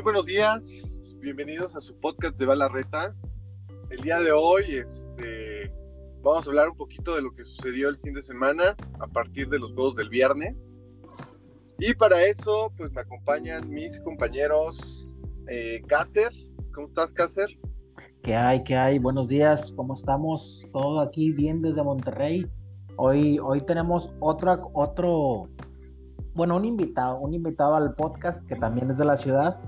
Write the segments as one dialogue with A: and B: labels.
A: muy buenos días. Bienvenidos a su podcast de Balarreta. El día de hoy este, vamos a hablar un poquito de lo que sucedió el fin de semana a partir de los juegos del viernes. Y para eso, pues me acompañan mis compañeros eh. ¿Cómo estás, Cácer?
B: ¿Qué hay? ¿Qué hay? Buenos días. ¿Cómo estamos? Todo aquí bien desde Monterrey. Hoy, hoy tenemos otra, otro, bueno, un invitado, un invitado al podcast que también es de la ciudad.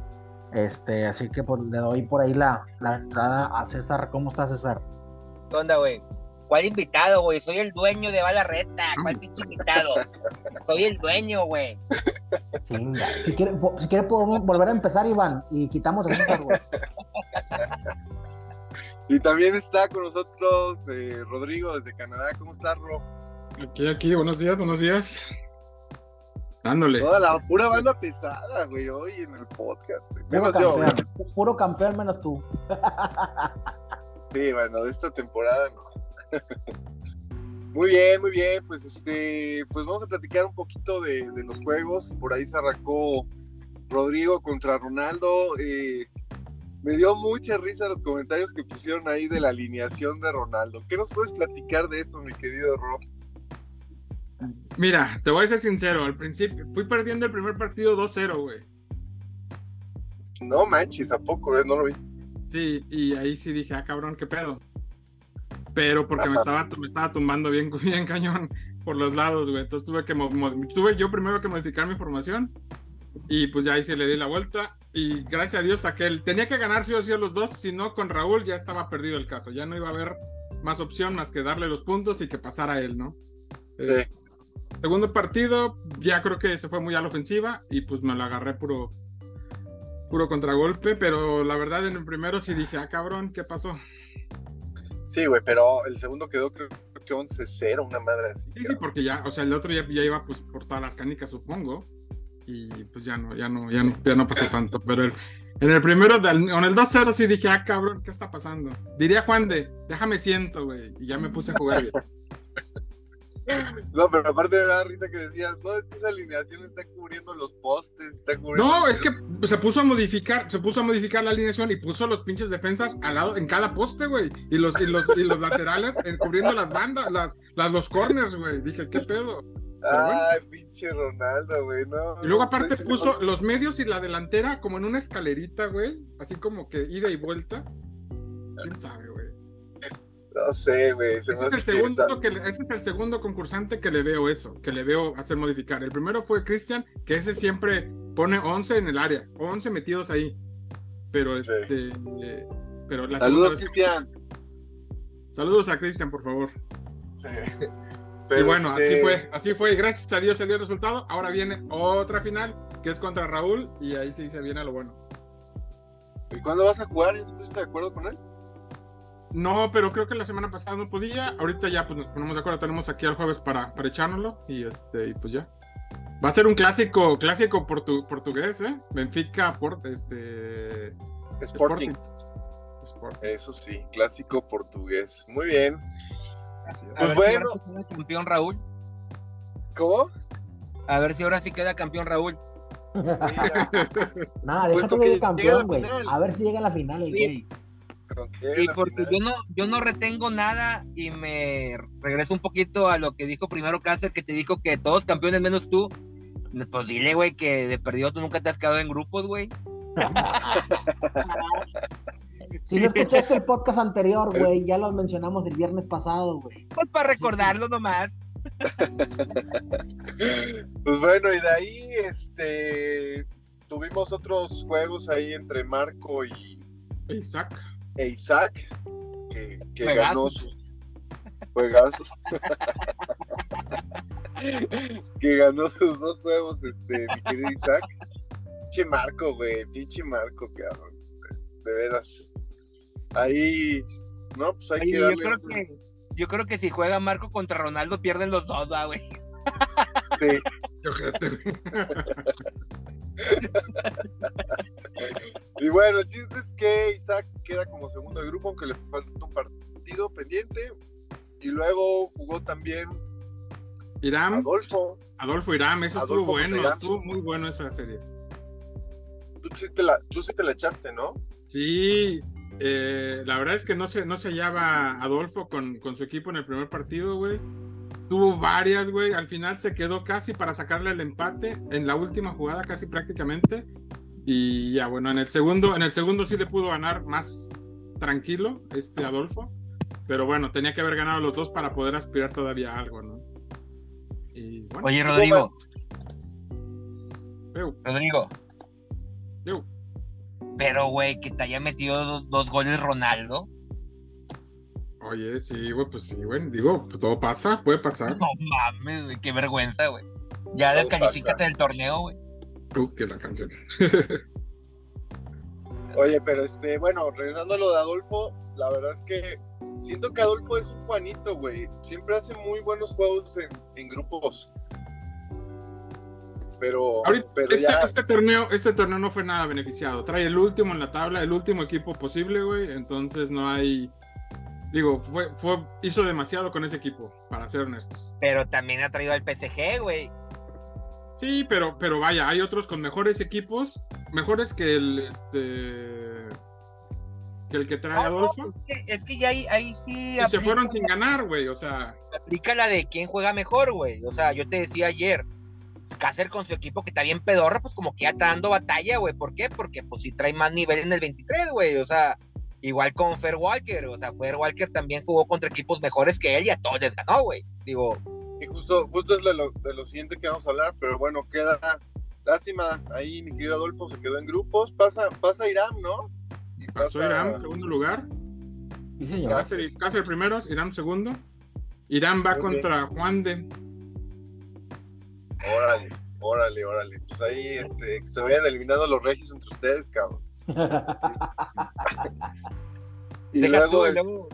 B: Este, así que pues, le doy por ahí la, la entrada a César. ¿Cómo está César?
C: ¿Qué onda, güey? ¿Cuál invitado, güey? Soy el dueño de Balarreta. ¿Cuál pinche invitado? Soy el dueño, güey.
B: Chinga. Si quiere, si quiere podemos volver a empezar, Iván, y quitamos a César, güey.
A: Y también está con nosotros eh, Rodrigo desde Canadá. ¿Cómo estás, Ro?
D: Aquí, aquí, buenos días, buenos días. Dándole.
A: Toda la pura banda pesada, güey, hoy en el podcast. güey.
B: Puro
A: Menos yo, güey.
B: campeón, puro campeón menos tú.
A: Sí, bueno, de esta temporada no. muy bien, muy bien. Pues este, pues vamos a platicar un poquito de, de los juegos. Por ahí se arrancó Rodrigo contra Ronaldo. eh, me dio mucha risa los comentarios que pusieron ahí de la alineación de Ronaldo. ¿Qué nos puedes platicar de eso, mi querido Ro?
D: Mira, te voy a ser sincero, al principio fui perdiendo el primer partido 2-0, güey.
A: No manches, ¿a poco? No lo vi.
D: Sí, y ahí sí dije, ah, cabrón, qué pedo. Pero porque me estaba, me estaba tumbando bien, bien cañón por los lados, güey. Entonces tuve que tuve yo primero que modificar mi formación. Y pues ya ahí sí le di la vuelta. Y gracias a Dios saqué el. Tenía que ganar sí o sí a los dos. Si no, con Raúl ya estaba perdido el caso. Ya no iba a haber más opción más que darle los puntos y que pasara él, ¿no? Es- Segundo partido, ya creo que se fue muy a la ofensiva. Y pues me lo agarré puro. Puro contragolpe. Pero la verdad en el primero sí dije, ah, cabrón, ¿qué pasó?
A: Sí, güey, pero el segundo quedó creo que 11-0, una madre así.
D: Sí, sí, porque ya, o sea, el otro ya, ya iba pues por todas las canicas, supongo. Y pues ya no, ya no, ya no, ya no pasó tanto. Pero el- en el primero, del- con el 2-0 sí dije, ah, cabrón, ¿qué está pasando? Diría Juan de, déjame siento, güey. Y ya me puse a jugar bien.
A: No, pero aparte me da risa que decías, no, es que esa alineación está cubriendo los postes, está cubriendo...
D: No, es que se puso a modificar, se puso a modificar la alineación y puso los pinches defensas al lado, en cada poste, güey. Y los, y los, y los laterales en- cubriendo las bandas, las, las, los corners, güey. Dije, ¿qué pedo?
A: Ay, pinche Ronaldo, güey, no.
D: Y luego aparte
A: no,
D: puso los medios y la delantera como en una escalerita, güey. Así como que ida y vuelta. ¿Quién sabe, güey?
A: No sé, güey.
D: Ese es, el segundo que ese es el segundo concursante que le veo eso, que le veo hacer modificar. El primero fue Cristian, que ese siempre pone 11 en el área, 11 metidos ahí. Pero
A: Sí.
D: este... eh, pero la
A: Saludos, Cristian.
D: Saludos a Cristian, por favor.
A: Sí.
D: y
A: Pero,
D: bueno,
A: este,
D: así fue, así fue. Y gracias a Dios se dio el resultado. Ahora viene otra final, que es contra Raúl, y ahí sí se viene lo bueno.
A: ¿Y cuándo vas a jugar? ¿Estás de acuerdo con él?
D: No, pero creo que la semana pasada no podía. Ahorita ya pues nos ponemos de acuerdo. Tenemos aquí al jueves para, para echárnoslo. Y este, y pues ya. Va a ser un clásico, clásico portu- portugués, ¿eh? Benfica por este.
A: Sporting.
D: Sporting.
A: Eso sí, clásico portugués. Muy bien.
D: Así es.
C: A
A: Pues
C: ver
A: bueno.
C: si ahora sí queda campeón Raúl.
A: ¿Cómo?
C: A ver si ahora sí queda campeón Raúl.
B: Nada,
A: Pues
B: deja
A: con
B: que campeón, güey. A ver si llega a la final el
C: Sí. Y porque yo no, yo no retengo nada y me regreso un poquito a lo que dijo primero Cácer, que te dijo que todos campeones menos tú. Pues dile, güey, que de perdido tú nunca te has quedado en grupos, güey.
B: Si no escuchaste el podcast anterior, güey, ya lo mencionamos el viernes pasado, güey.
C: Pues para recordarlo nomás.
A: Pues bueno, y de ahí, este, tuvimos otros juegos ahí entre Marco y
D: Isaac.
A: E Isaac, que, ganó sus juegazos. que ganó sus dos juegos, este, mi querido Isaac. Pinche Marco, güey, pinche Marco, cabrón. De, veras. Ahí, no, pues hay que
C: yo
A: darle.
C: creo que, yo creo que si juega Marco contra Ronaldo pierden los dos, ah, güey.
A: Sí. Y bueno, el chiste es que Isaac queda como segundo de grupo, aunque le falta un partido pendiente. Y luego jugó también
D: Irán,
A: Adolfo.
D: Adolfo Irán, eso estuvo bueno,
A: Irán.
D: estuvo muy bueno esa serie.
A: tú sí te la, tú sí te la echaste, ¿no?
D: Sí, eh, la verdad es que no se, no se hallaba Adolfo con, con su equipo en el primer partido, güey. Tuvo varias, güey. Al final se quedó casi para sacarle el empate en la última jugada, casi prácticamente. Y ya, bueno, en el segundo, en el segundo sí le pudo ganar más tranquilo este Adolfo. Pero bueno, tenía que haber ganado los dos para poder aspirar todavía a algo, ¿no? Y bueno,
C: Oye, Rodrigo,
D: eu,
C: Rodrigo,
D: eu.
C: pero güey, que te haya metido dos, dos goles Ronaldo.
D: Oye, sí, güey, pues sí, güey. Digo, pues todo pasa, puede pasar.
C: No mames, güey, qué vergüenza, güey. Ya descalifícate del torneo, güey.
D: Uh, que la canción.
A: Oye, pero este, bueno, regresando a lo de Adolfo, la verdad es que siento que Adolfo es un Juanito, güey. Siempre hace muy buenos juegos en, en grupos. Pero,
D: Ahorita,
A: pero
D: este,
A: ya,
D: este torneo, este torneo no fue nada beneficiado. Trae el último en la tabla, el último equipo posible, güey. Entonces no hay. Digo, fue, fue, hizo demasiado con ese equipo, para ser honestos.
C: Pero también ha traído al PSG, güey.
D: Sí, pero, pero vaya, hay otros con mejores equipos, mejores que el este que el que trae
C: Ah, no,
D: Adolfo.
C: es, que, es que ya ahí, ahí sí
D: Y se fueron sin ganar, güey. O sea,
C: aplica la de quién juega mejor, güey. O sea, yo te decía ayer, Cácer con su equipo que está bien pedorra, pues como que ya está dando batalla, güey. ¿Por qué? Porque pues sí trae más nivel en el 23, güey. O sea, igual con Fer Walker. O sea, Fer Walker también jugó contra equipos mejores que él y a todos les ganó, güey. Digo,
A: y justo, justo es de lo, de lo siguiente que vamos a hablar, pero bueno, queda lástima. Ahí mi querido Adolfo se quedó en grupos. Pasa, pasa Irán, ¿no? Y
D: pasó
A: pasa-
D: Irán segundo lugar.
B: Sí.
D: Cáceres, Cáceres primeros, Irán segundo. Irán va contra Juan de.
A: Órale, órale, órale. Pues ahí este, que se vayan eliminando los regios entre ustedes, cabrón.
C: Tú, y luego,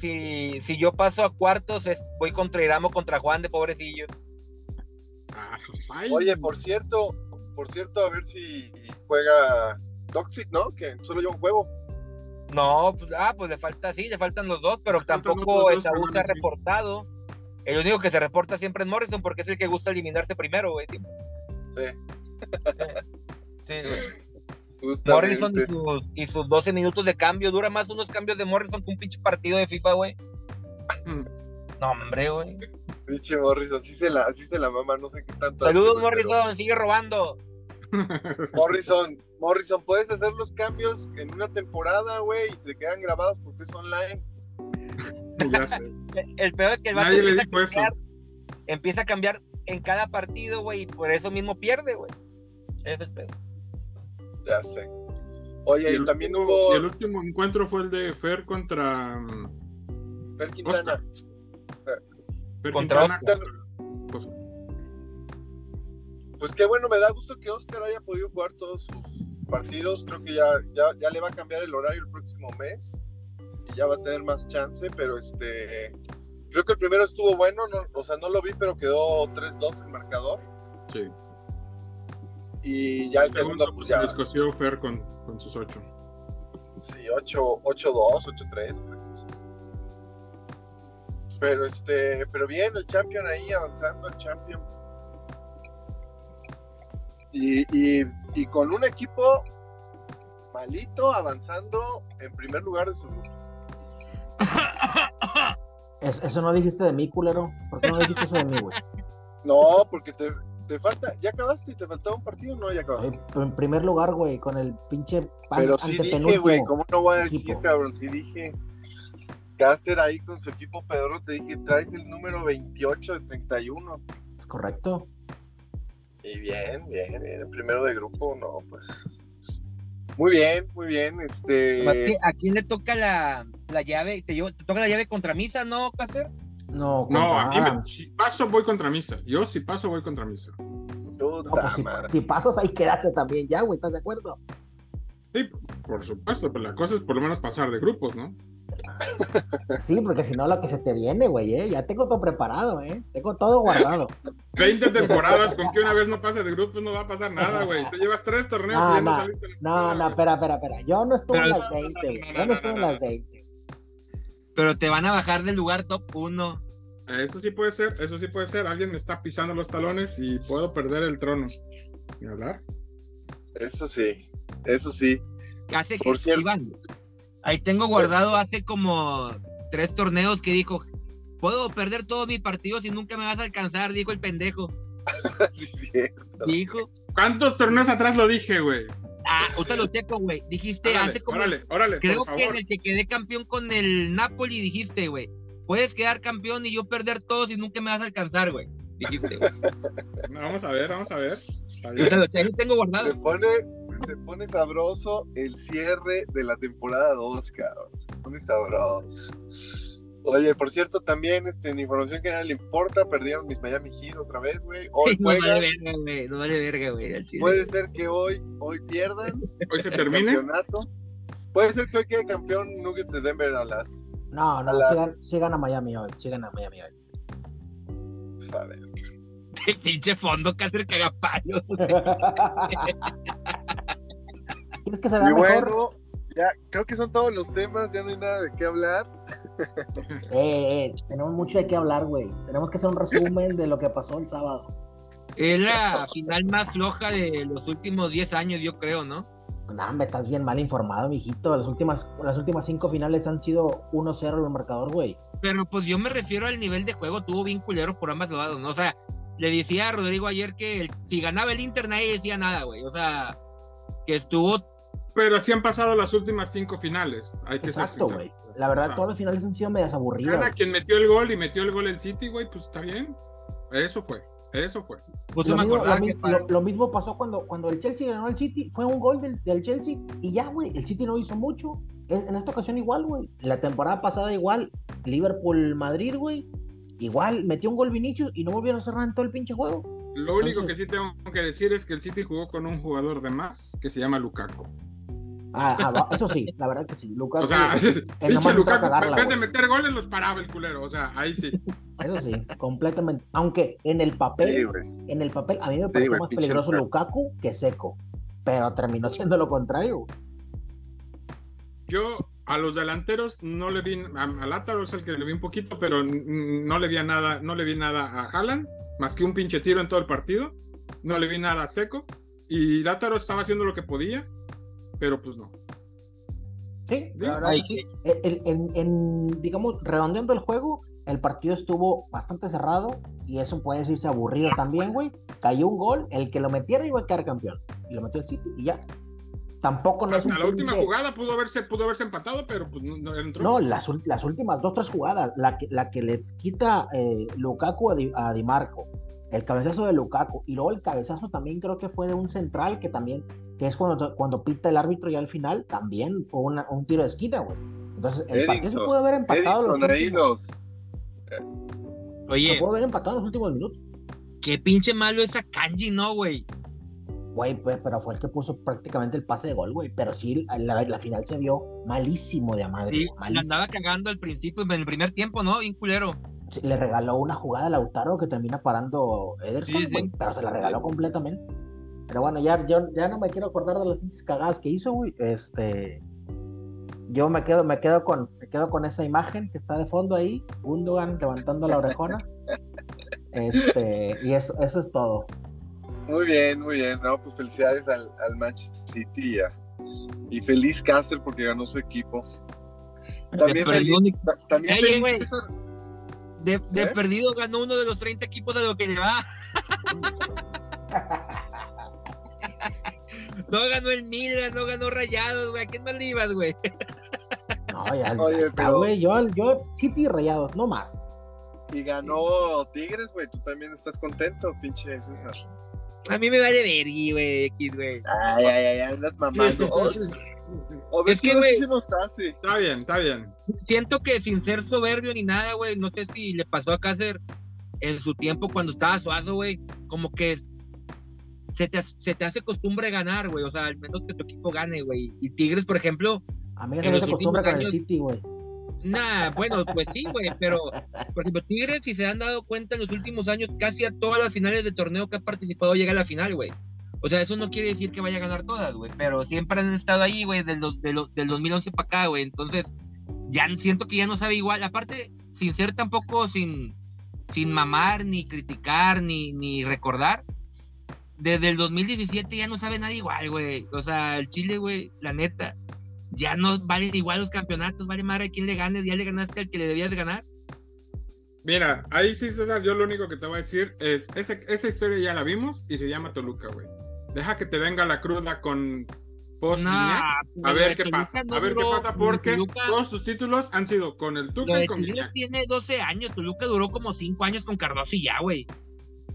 C: si, si yo paso a cuartos, es- voy contra Irán o contra Juan de pobrecillo.
D: Ah, ay.
A: oye, por cierto, por cierto, a ver si juega Toxic, ¿no? Que solo un juego.
C: No, pues, ah, pues le falta, sí, le faltan los dos, pero tampoco
D: dos,
C: Esaú se ha reportado. El único que se reporta siempre es Morrison porque es el que gusta eliminarse primero, güey. Sí,
A: Sí,
C: sí, güey. Morrison
A: justamente.
C: y sus, y sus 12 minutos de cambio. Dura más unos cambios de Morrison que un pinche partido de FIFA, güey. No, hombre, güey.
A: Pinche Morrison, sí se la, sí se la mama, no sé qué tanto.
C: Saludos,
A: hace,
C: Morrison, sigue robando.
A: pero- Morrison, Morrison, puedes hacer los cambios en una temporada, güey, y se quedan grabados porque es online.
D: ya sé.
C: El peor es que el
D: Nadie le
C: empieza, a
D: dijo eso.
C: empieza a cambiar en cada partido, güey, y por eso mismo pierde, güey. Ese es el pedo.
A: Ya sé. Oye,
D: Y
A: también
D: último-
A: hubo
D: y el último encuentro fue el de Fer contra mm,
A: Fer Quintana.
D: Oscar. Fer
C: Contra
D: Quintana
A: Oscar.
D: contra Oscar.
A: Pues qué bueno, me da gusto que Oscar haya podido jugar todos sus partidos. Creo que ya, ya, ya le va a cambiar el horario el próximo mes y ya va a tener más chance, pero este creo que el primero estuvo bueno, no, o sea, no lo vi, pero quedó 3-2 el marcador.
D: Sí.
A: Y ya el
D: El
A: segundo,
D: segundo
A: pues ya,
D: descoció Fer con, con sus ocho.
A: sí, 8 8-2, 8-3. una cosa así. Pero este, pero bien, el champion ahí avanzando, el champion. Y, y, y con un equipo malito avanzando en primer lugar de su grupo.
B: Es- eso no dijiste de mí, culero. ¿Por qué no dijiste eso de mí, güey?
A: No, porque te, te falta, ya acabaste y te faltaba un partido, no, ya acabaste.
B: Pero En primer lugar, güey, con el pinche pan
A: Pero sí dije, güey, ¿cómo no voy a decir,
B: equipo.
A: cabrón? Sí dije. Caster ahí con su equipo Pedro, te dije, traes el número 28 de 31.
B: Es correcto.
A: Y bien, bien, bien, el primero de grupo, no, pues. Muy bien, muy bien, este.
C: ¿A quién le toca la, la llave? ¿Te, llevo- te toca la llave contra Misa, no, Cácer?
B: No,
D: No, a mí me-
B: Adams.
D: si paso voy contra misa. Yo si paso voy contra misa.
B: No, pues si, pasas ahí quédate también ya, güey, ¿estás de acuerdo?
D: Sí, por supuesto, pero la cosa es por lo menos pasar de grupos, ¿no?
B: Sí, porque si no, lo que se te viene, güey, ¿eh? Ya tengo todo preparado, ¿eh? Tengo todo guardado.
D: 20 temporadas con que una vez no pase de grupos no va a pasar nada, güey. Tú llevas tres torneos
B: No,
D: y ya no
B: no,
D: saliste.
B: No, no, espera, espera, espera. Yo no estuve en
C: Pero-
B: las 20, güey. Yo no estuve en las
D: no.
B: 20.
C: Pero te van a bajar del lugar top 1.
D: Eso sí puede ser, eso sí puede ser. Alguien me está pisando los talones y puedo perder el trono. Ni hablar.
A: Eso sí, eso sí.
C: Hace que
A: Por cierto.
C: Iván, ahí tengo guardado hace como tres torneos que dijo, puedo perder todos mis partidos y nunca me vas a alcanzar, dijo el pendejo.
A: sí, cierto.
C: Dijo.
D: ¿Cuántos torneos atrás lo dije, güey?
C: Ah, ahorita lo checo, güey. Dijiste
D: Órale,
C: hace como.
D: órale, órale,
C: creo
D: por
C: que en el que quedé campeón con el Napoli dijiste, güey. Puedes quedar campeón y yo perder todos y nunca me vas a alcanzar, güey. Dijiste, güey.
D: Vamos a ver, vamos a ver.
C: Ahorita lo checo, tengo
A: Se
C: guardado.
A: pone, se pone sabroso el cierre de la temporada 2, cabrón. Se pone sabroso. Oye, por cierto, también este, en información que a nadie le importa, perdieron mis Miami Heat otra vez, güey. Hoy
C: No vale
A: juegan.
C: verga, güey. No vale verga, güey.
A: Puede ser que hoy, hoy pierdan
D: Hoy se
A: el
D: termine.
A: campeonato. Puede ser que hoy quede campeón Nuggets de Denver a las.
B: No, no,
A: A las-
B: sí, gan- sí gana Miami hoy, sí gana Miami hoy.
A: pues, a ver.
C: Pinche fondo, Cáceres cagapalos.
B: ¿Quieres que se vea mejor?
A: bueno, ya creo que son todos los temas, ya no hay nada de qué hablar.
B: Eh, eh, tenemos mucho de qué hablar, güey. Tenemos que hacer un resumen de lo que pasó el sábado.
C: Es la final más floja de los últimos 10 años, yo creo, ¿no?
B: No, hombre, estás bien mal informado, mijito. Las últimas, las últimas cinco finales han sido 1-0 el marcador, güey.
C: Pero pues yo me refiero al nivel de juego, tuvo bien culero por ambas lados, ¿no? O sea, le decía a Rodrigo ayer que el- si ganaba el Inter nadie decía nada, güey. O sea, que estuvo
D: Pero así han pasado las últimas cinco finales. Hay que
B: Exacto,
D: ser
B: güey.
D: sinceros.
B: La verdad,
D: O sea,
B: todas las finales han sido medias aburridas.
D: Gana quien metió el gol y metió el gol el City, güey, pues está bien. Eso fue, eso fue.
C: Pues
B: Lo mismo, lo
C: que
B: mi-
C: para-
B: lo- lo mismo pasó cuando, cuando el Chelsea ganó al City. Fue un gol del, del Chelsea y ya, güey. El City no hizo mucho. Es- en esta ocasión igual, güey. La temporada pasada igual. Liverpool-Madrid, güey. Igual, metió un gol Vinicius y no volvieron a cerrar en todo el pinche juego.
D: Lo único que sí tengo que decir es que el City jugó con un jugador de más que se llama Lukaku.
B: Ah, ah, eso sí, la verdad que sí. Lucas,
D: O sea, pinche en vez de meter goles los paraba el culero. O sea, ahí sí.
B: eso sí, completamente. Aunque en el papel,
A: Sí,
B: en el papel, a mí me pareció
A: güey,
B: más peligroso
A: Lukaku.
B: Que Seco. Pero terminó siendo lo contrario.
D: Yo a los delanteros no le vi, a, a Látaro es el que le vi un poquito, pero no le vi a nada, no le vi nada a Haaland, más que un pinche tiro en todo el partido. No le vi nada a Seco. Y Látaro estaba haciendo lo que podía, pero pues no.
B: Sí, que sí. El- en, en, digamos, redondeando el juego, el partido estuvo bastante cerrado y eso puede decirse aburrido también, güey. Cayó un gol, el que lo metiera iba a quedar campeón. Y lo metió el City y ya. Tampoco no es
D: Hasta
B: un
D: la última
B: pinche-
D: jugada pudo haberse, pudo haberse empatado, pero pues no, no entró.
B: No, las, las últimas dos, tres jugadas, la que, la que le quita eh, Lukaku a Di, a Di Marco, el cabezazo de Lukaku, y luego el cabezazo también creo que fue de un central, que también, que es cuando, cuando pita el árbitro ya al final, también fue una- un tiro de esquina, güey. Entonces, el partido se pudo haber empatado en los últimos, se
C: Oye,
B: pudo haber empatado en los últimos minutos.
C: qué pinche malo esa Kanji, ¿no, güey?
B: Güey, pues, pero fue el que puso prácticamente el pase de gol, güey. Pero sí, la, la final se vio malísimo de a madre.
C: Sí,
B: malísimo.
C: andaba cagando al principio, en el primer tiempo, ¿no? Bien culero.
B: Sí, Le regaló una jugada a Lautaro que termina parando Ederson,
C: Sí, sí.
B: güey, pero se la regaló completamente. Pero bueno, ya, yo, ya no me quiero acordar de las pinches cagadas que hizo, güey. Este. Yo me quedo, me quedo con, me quedo con esa imagen que está de fondo ahí, Gundogan levantando la orejona. Este, y eso, eso es todo.
A: Muy bien, muy bien. No, pues felicidades al, al Manchester City y, feliz Castle porque ganó su equipo. También
C: De perdido,
A: feliz, ta- también
C: Oye,
A: feliz
C: de, de
A: ¿Eh?
C: perdido ganó uno de los 30 equipos de lo que le va. No ganó el Milan, no ganó Rayados, güey. ¿A quién más le ibas, güey?
B: No, ya,
A: Oye,
B: está,
A: pero-
B: güey. Yo, yo, City y Rayados, no más.
A: Y ganó Tigres, güey. Tú también estás contento, pinche César.
C: A mí me vale ver, güey, X, güey.
A: Ay, ay, ay, andas mamando. Ver
C: Es que,
A: no sé si.
D: Está bien, está bien.
C: Siento que sin ser soberbio ni nada, güey, no sé si le pasó a Cácer en su tiempo cuando estaba suazo, güey, como que se te, se te hace costumbre ganar, güey, o sea, al menos que tu equipo gane, güey. Y Tigres, por ejemplo,
B: A mí no se acostumbra con el
C: años-
B: City, güey.
C: Nah, bueno, pues sí, güey, pero por ejemplo, Tigres, si se han dado cuenta en los últimos años, casi a todas las finales de torneo que ha participado llega a la final, güey. O sea, eso no quiere decir que vaya a ganar todas, güey, pero siempre han estado ahí, güey, del, do- de lo- del 2011 para acá, güey. Entonces, ya siento que ya no sabe igual. Aparte, sin ser tampoco sin, sin mamar, ni criticar, ni, ni recordar, desde el 2017 ya no sabe nada igual, güey. O sea, el Chile, güey, la neta, ya no valen igual los campeonatos, vale madre a quién le ganes, ya le ganaste al que le debías de ganar.
D: Mira, ahí sí, César, yo lo único que te voy a decir es, esa historia ya la vimos y se llama Toluca, güey. Deja que te venga la cruda con post
C: Nah,
D: a
C: pues,
D: ver qué pasa,
C: Toluca no
D: a ver qué pasa porque
C: Toluca-
D: todos tus títulos han sido con el Tuca y con Guiñac.
C: tiene 12 años, Toluca duró como 5 años con Cardoso y ya, güey.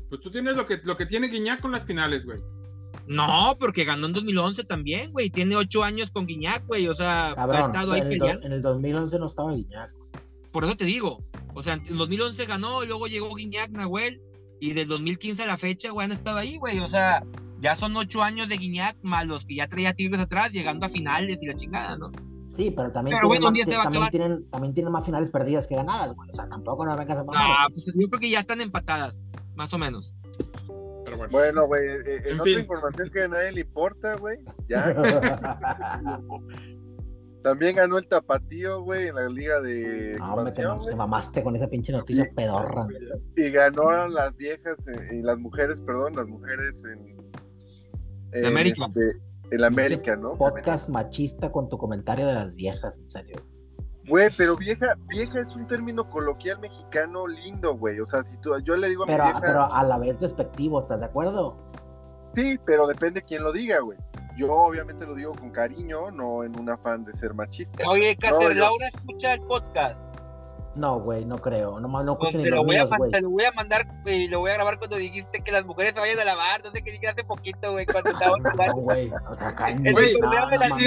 D: Pues tú tienes lo que, lo que tiene Guiñac con las finales, güey.
C: No, porque ganó en 2011 también, güey. Tiene 8 años con Guiñac, güey. O sea, ha
B: Cabrón,
C: estado ahí
B: en el, do- en el 2011 no estaba Guiñac.
C: Por eso te digo. O sea, en 2011 ganó y luego llegó Guiñac, Nahuel. Y del 2015 a la fecha, güey, han estado ahí, güey. O sea, ya son 8 años de Guiñac más los que ya traía Tigres atrás, llegando a finales y la chingada, ¿no?
B: Sí, pero también,
C: Pero
B: tienen,
C: bueno,
B: más- también, tienen, también tienen más finales perdidas que ganadas, güey. O sea, tampoco no vengas a mamar.
C: Ah, pues yo creo que ya están empatadas, más o menos.
D: Pero bueno.
A: Güey, eh, en
D: En
A: otra
D: fin.
A: información que a nadie le importa, güey, ya también ganó el Tapatío, güey, en la liga de
B: No, te,
A: expansión,
B: te
A: güey,
B: mamaste con esa pinche noticia
A: Sí.
B: pedorra.
A: y ganó las viejas eh, y las mujeres, perdón, las mujeres en, en,
C: América.
A: este, en la América, ¿no?
B: Podcast machista con tu comentario de las viejas, en serio.
A: Güey, pero vieja, vieja es un término coloquial mexicano lindo, güey. O sea, si tú, yo le digo a mi
B: Pero,
A: vieja,
B: pero a la vez despectivo, ¿estás de acuerdo?
A: sí, pero depende quién lo diga, güey. Yo obviamente lo digo con cariño, no en un afán de ser machista.
C: Oye, Cáceres,
A: No, yo-
C: Laura escucha el podcast.
B: No, güey, no creo. No, no
C: Pues te, lo voy a,
B: míos, güey.
C: te lo voy a mandar y lo voy a grabar cuando dijiste que las mujeres se vayan a lavar. No sé qué dije hace poquito, güey, cuando estábamos
B: No, güey. O sea,
D: Güey,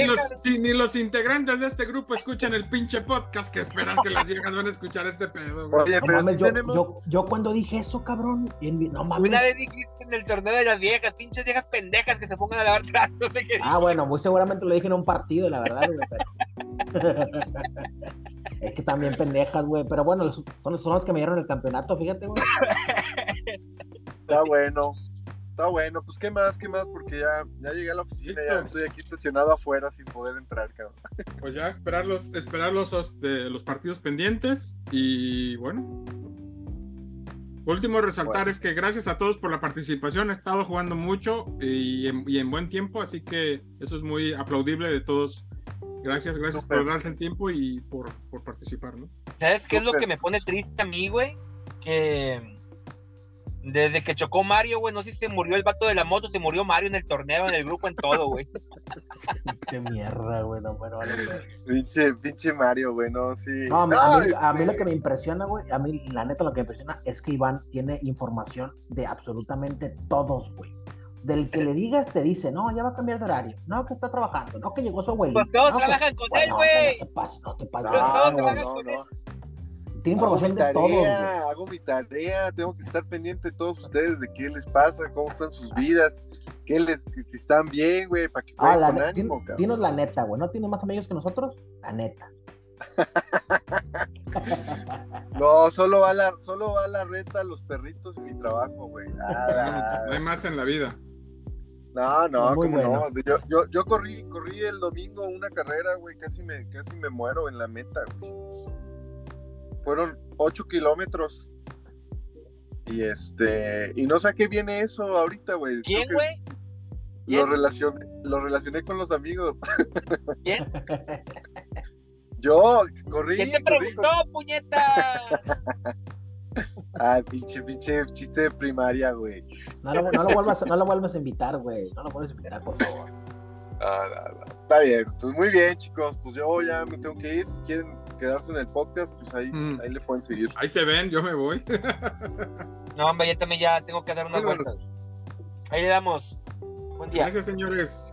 D: los, si ni los integrantes de este grupo escuchan el pinche podcast que esperas que las viejas van a escuchar este pedo, güey.
A: Oye,
B: No
A: pero
B: mames,
A: sí
B: yo,
A: tenemos...
B: yo, yo cuando dije eso, cabrón, en mi- no mames.
C: Una vez dijiste en el torneo de las viejas, pinches viejas pendejas que se pongan a lavar trastos. No sé qué
B: Ah, bueno, muy seguramente lo dije en un partido, la verdad, güey, pero... es que también pendejas, güey, pero bueno, son, son las que me dieron el campeonato, fíjate, güey.
A: Está bueno. Está bueno, pues qué más, qué más, porque ya, ya llegué a la oficina, ya estoy aquí estacionado afuera sin poder entrar, cabrón.
D: Pues ya esperar los, esperar los, os- de los partidos pendientes y bueno. Último resaltar
A: Bueno.
D: es que gracias a todos por la participación, he estado jugando mucho y en, y en buen tiempo, así que eso es muy aplaudible de todos. Gracias, gracias por darse el tiempo y por, por participar, ¿no?
C: ¿Sabes qué es lo que me pone triste a mí, güey? Que desde que chocó Mario, güey, no sé si se murió el vato de la moto, se murió Mario en el torneo, en el grupo, en todo, güey.
B: Qué mierda, güey, no, bueno, vale, güey.
A: Pinche, pinche Mario, güey, no, sí.
B: No, a mí, a mí- a mí
A: este,
B: lo que me impresiona, güey, a mí la neta lo que me impresiona es que Iván tiene información de absolutamente todos, güey. Del que le digas te dice, no, ya va a cambiar de horario, no, que está trabajando, no, que llegó su abuelito.
C: Pues todos
B: no, que-
C: trabajan con
B: Pues
C: él,
B: no,
C: güey.
B: No te pases, no te pases.
C: Pues
A: No, no, no,
C: con
A: no.
B: Tiene
A: Hago
B: información
A: mi
B: de
A: tarea, hago mi tarea, tengo que estar pendiente de todos ustedes, de qué les pasa, cómo están sus vidas, qué les, si están bien, güey, para que
B: Ah, la
A: con ánimo, cabrón.
B: dinos la neta, güey. ¿No tiene más amigos que nosotros? La neta.
A: No, solo va la, solo va la renta, los perritos y mi trabajo, güey.
D: No hay más en la vida.
A: No, no, como
B: bueno.
A: no. Yo, yo, yo corrí, corrí el domingo una carrera, güey, casi me, casi me muero en la meta, güey. Fueron ocho kilómetros. Y este, y no sé a qué viene eso ahorita, güey.
C: ¿Quién, güey?
A: Lo
C: ¿Quién?
A: relacioné, lo relacioné con los amigos.
C: ¿Quién?
A: Yo corrí.
C: ¿Quién te
A: corrí,
C: preguntó, puñeta?
A: Ay, pinche, pinche chiste de primaria, güey.
B: No lo, no lo vuelvas, no lo vuelvas a invitar, güey. No lo vuelvas a invitar, por favor.
A: Ah, no, no. Está bien, pues muy bien, chicos. Pues yo ya me tengo que ir. Si quieren quedarse en el podcast, pues ahí,
D: Mm.
A: ahí le pueden seguir.
D: Ahí se ven, yo me voy.
C: No, hombre, yo también ya tengo que dar unas
D: Bueno,
C: vueltas. Ahí le damos. Buen día.
D: Gracias, señores.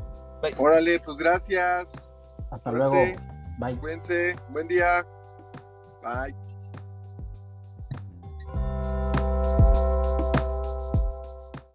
A: Órale, pues gracias.
B: Hasta luego. Bye.
A: Cuídense. Buen día. Bye.